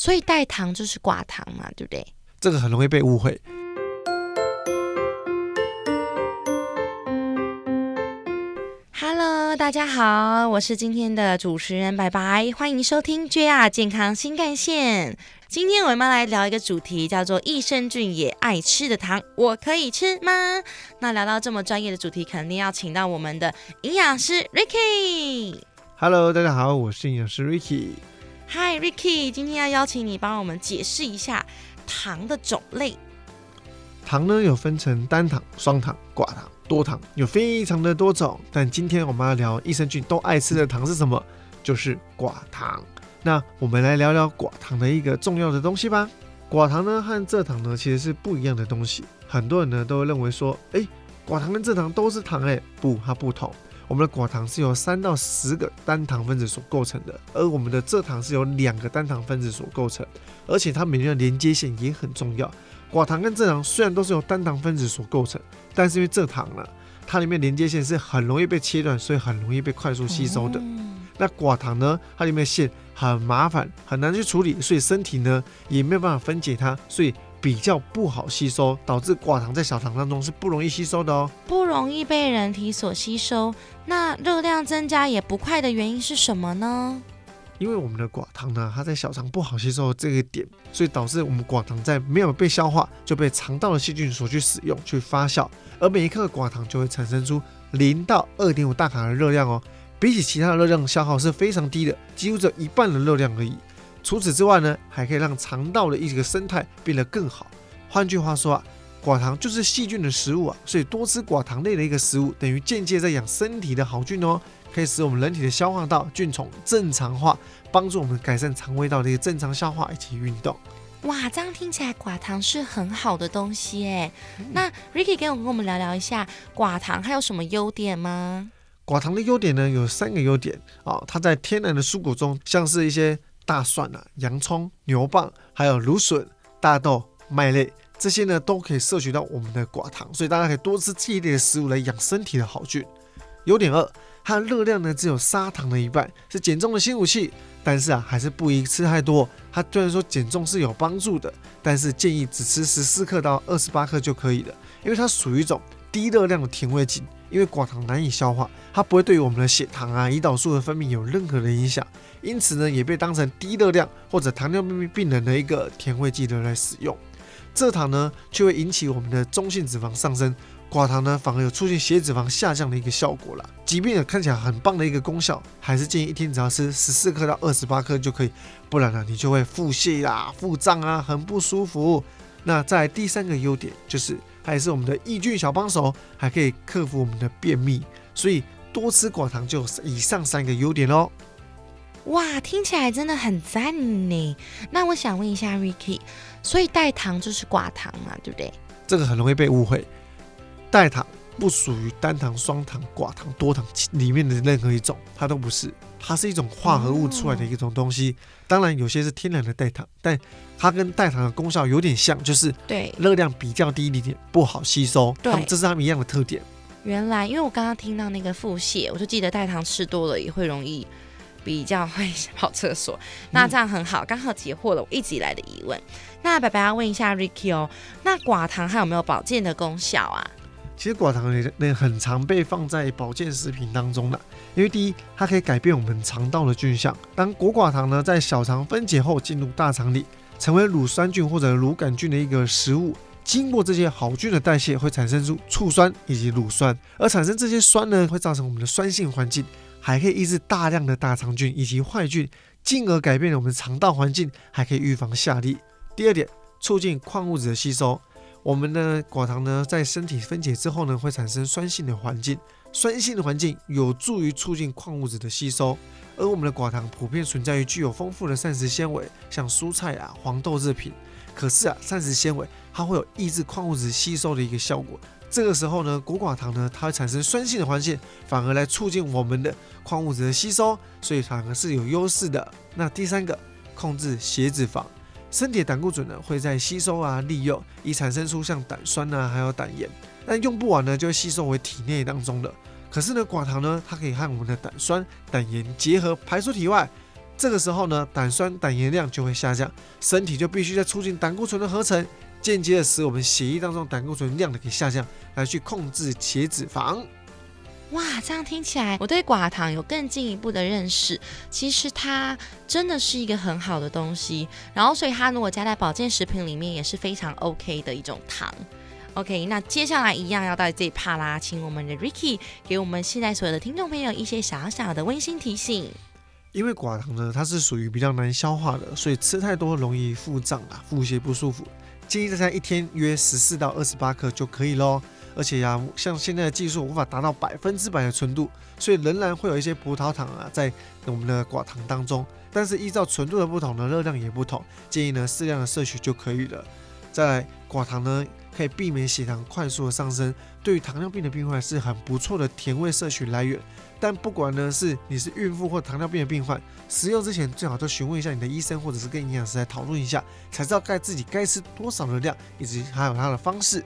所以代糖就是寡糖嘛，对不对？这个很容易被误会。Hello，大家好，我是今天的主持人白白，欢迎收听 JR 健康新干线。今天我们要来聊一个主题，叫做益生菌也爱吃的糖，我可以吃吗？那聊到这么专业的主题，肯定要请到我们的营养师 Ricky。Hello，大家好，我是营养师 Ricky。Hi Ricky，今天要邀请你帮我们解释一下糖的种类。糖呢有分成单糖、双糖、寡糖、多糖，有非常的多种。但今天我们要聊益生菌都爱吃的糖是什么？就是寡糖。那我们来聊聊寡糖的一个重要的东西吧。寡糖呢和蔗糖呢其实是不一样的东西。很多人呢都会认为说，哎，寡糖跟蔗糖都是糖，哎，不，它不同。我们的寡糖是由三到十个单糖分子所构成的，而我们的蔗糖是由两个单糖分子所构成，而且它们之间的连接线也很重要。寡糖跟蔗糖虽然都是由单糖分子所构成，但是因为蔗糖呢，它里面连接线是很容易被切断，所以很容易被快速吸收的。那寡糖呢，它里面的线很麻烦，很难去处理，所以身体呢也没有办法分解它，所以比较不好吸收，导致寡糖在小肠当中是不容易吸收的哦。不容易被人体所吸收。那热量增加也不快的原因是什么呢？因为我们的寡糖呢，它在小肠不好吸收这个点，所以导致我们寡糖在没有被消化，就被肠道的细菌所去使用去发酵，而每一克寡糖就会产生出零到二点五大卡的热量哦，比起其他的热量消耗是非常低的，几乎只有一半的热量而已。除此之外呢，还可以让肠道的一个生态变得更好。换句话说啊，寡糖就是细菌的食物啊，所以多吃寡糖类的一个食物，等于间接在养身体的好菌哦。可以使我们人体的消化道菌丛正常化，帮助我们改善肠胃道的一个正常消化以及运动。哇，这样听起来寡糖是很好的东西哎。那 Ricky 给我跟我们聊聊一下寡糖还有什么优点吗？寡糖的优点呢有三个优点啊、它在天然的蔬果中，像是一些大蒜啊、洋葱、牛蒡，还有芦笋、大豆、麦类这些呢，都可以摄取到我们的寡糖，所以大家可以多吃这一类的食物来养身体的好菌。优点二，它的热量呢只有砂糖的一半，是减重的新武器。但是啊，还是不宜吃太多。它虽然说减重是有帮助的，但是建议只吃十四克到二十八克就可以了，因为它属于一种低热量的甜味剂。因为寡糖难以消化，它不会对于我们的血糖啊、胰岛素的分泌有任何的影响，因此呢，也被当成低热量或者糖尿病病人的一个甜味剂的来使用。蔗糖呢，却会引起我们的中性脂肪上升。寡糖呢，反而有促进血脂肪下降的一个效果啦。即便有看起来很棒的一个功效，还是建议一天只要吃十四克到二十八克就可以，不然呢，你就会腹泻啦、腹胀啊，很不舒服。那在第三个优点就是，它也是我们的益菌小帮手，还可以克服我们的便秘，所以多吃寡糖就有以上三个优点哦。哇，听起来真的很赞呢。那我想问一下 Ricky，所以代糖就是寡糖嘛，对不对？这个很容易被误会。代糖不属于单糖、双糖、寡糖、多糖里面的任何一种，它都不是，它是一种化合物出来的一种东西。当然，有些是天然的代糖，但它跟代糖的功效有点像，就是对，热量比较低一点点，不好吸收。对这是它们一样的特点。原来因为我刚刚听到那个腹泻，我就记得代糖吃多了也会容易比较会跑厕所。那这样很好，刚好解惑了我一直以来的疑问。那白白要问一下 Ricky 哦，那寡糖还有没有保健的功效啊？其实寡糖也那很常被放在保健食品当中的，因为第一，它可以改变我们肠道的菌相。当果寡糖呢在小肠分解后进入大肠里，成为乳酸菌或者乳杆菌的一个食物，经过这些好菌的代谢，会产生出醋酸以及乳酸，而产生这些酸呢，会造成我们的酸性环境，还可以抑制大量的大肠菌以及坏菌，进而改变我们肠道环境，还可以预防下痢。第二点，促进矿物质的吸收。我们的寡糖呢，在身体分解之后呢，会产生酸性的环境，酸性的环境有助于促进矿物质的吸收。而我们的寡糖普遍存在于具有丰富的膳食纤维，像蔬菜啊、黄豆制品。可是啊，膳食纤维它会有抑制矿物质吸收的一个效果。这个时候呢，果寡糖呢，它会产生酸性的环境，反而来促进我们的矿物质的吸收，所以反而是有优势的。那第三个，控制血脂肪。身体的胆固醇呢会在吸收啊利用，以产生出像胆酸啊还有胆盐，但用不完呢就会吸收为体内当中的。可是呢，寡糖呢它可以和我们的胆酸、胆盐结合排出体外，这个时候呢，胆酸、胆盐量就会下降，身体就必须在促进胆固醇的合成，间接的使我们血液当中胆固醇量的给下降，来去控制血脂肪。哇，这样听起来，我对寡糖有更进一步的认识。其实它真的是一个很好的东西，然后所以它如果加在保健食品里面也是非常 OK 的一种糖。OK，那接下来一样要到这一趴啦，请我们的 Ricky 给我们现在所有的听众朋友一些小小的温馨提醒。因为寡糖呢，它是属于比较难消化的，所以吃太多容易腹胀啊，腹泻不舒服。建议大家一天约十四到二十八克就可以喽。而且呀，像现在的技术无法达到百分之百的纯度，所以仍然会有一些葡萄糖啊在我们的寡糖当中。但是依照纯度的不同呢，热量也不同，建议呢适量的摄取就可以了。再来，寡糖呢可以避免血糖快速的上升，对于糖尿病的病患是很不错的甜味摄取来源。但不管呢是你是孕妇或糖尿病的病患，食用之前最好都询问一下你的医生或者是跟营养师来讨论一下，才知道该自己该吃多少的量，以及还有它的方式。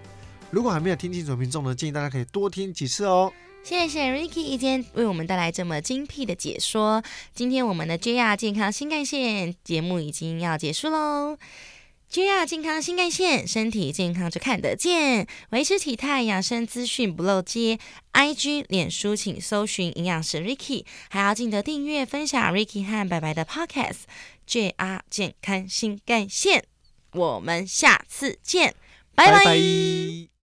如果还没有听清楚民众呢，建议大家可以多听几次哦。谢谢 Ricky 一天为我们带来这么精辟的解说。今天我们的 JR 健康新干线节目已经要结束喽。JR 健康新干线，身体健康就看得见，维持体态养生资讯不漏接。IG、脸书请搜寻营养师 Ricky，还要记得订阅分享 Ricky 和白白的 Podcast。JR 健康新干线，我们下次见，拜拜。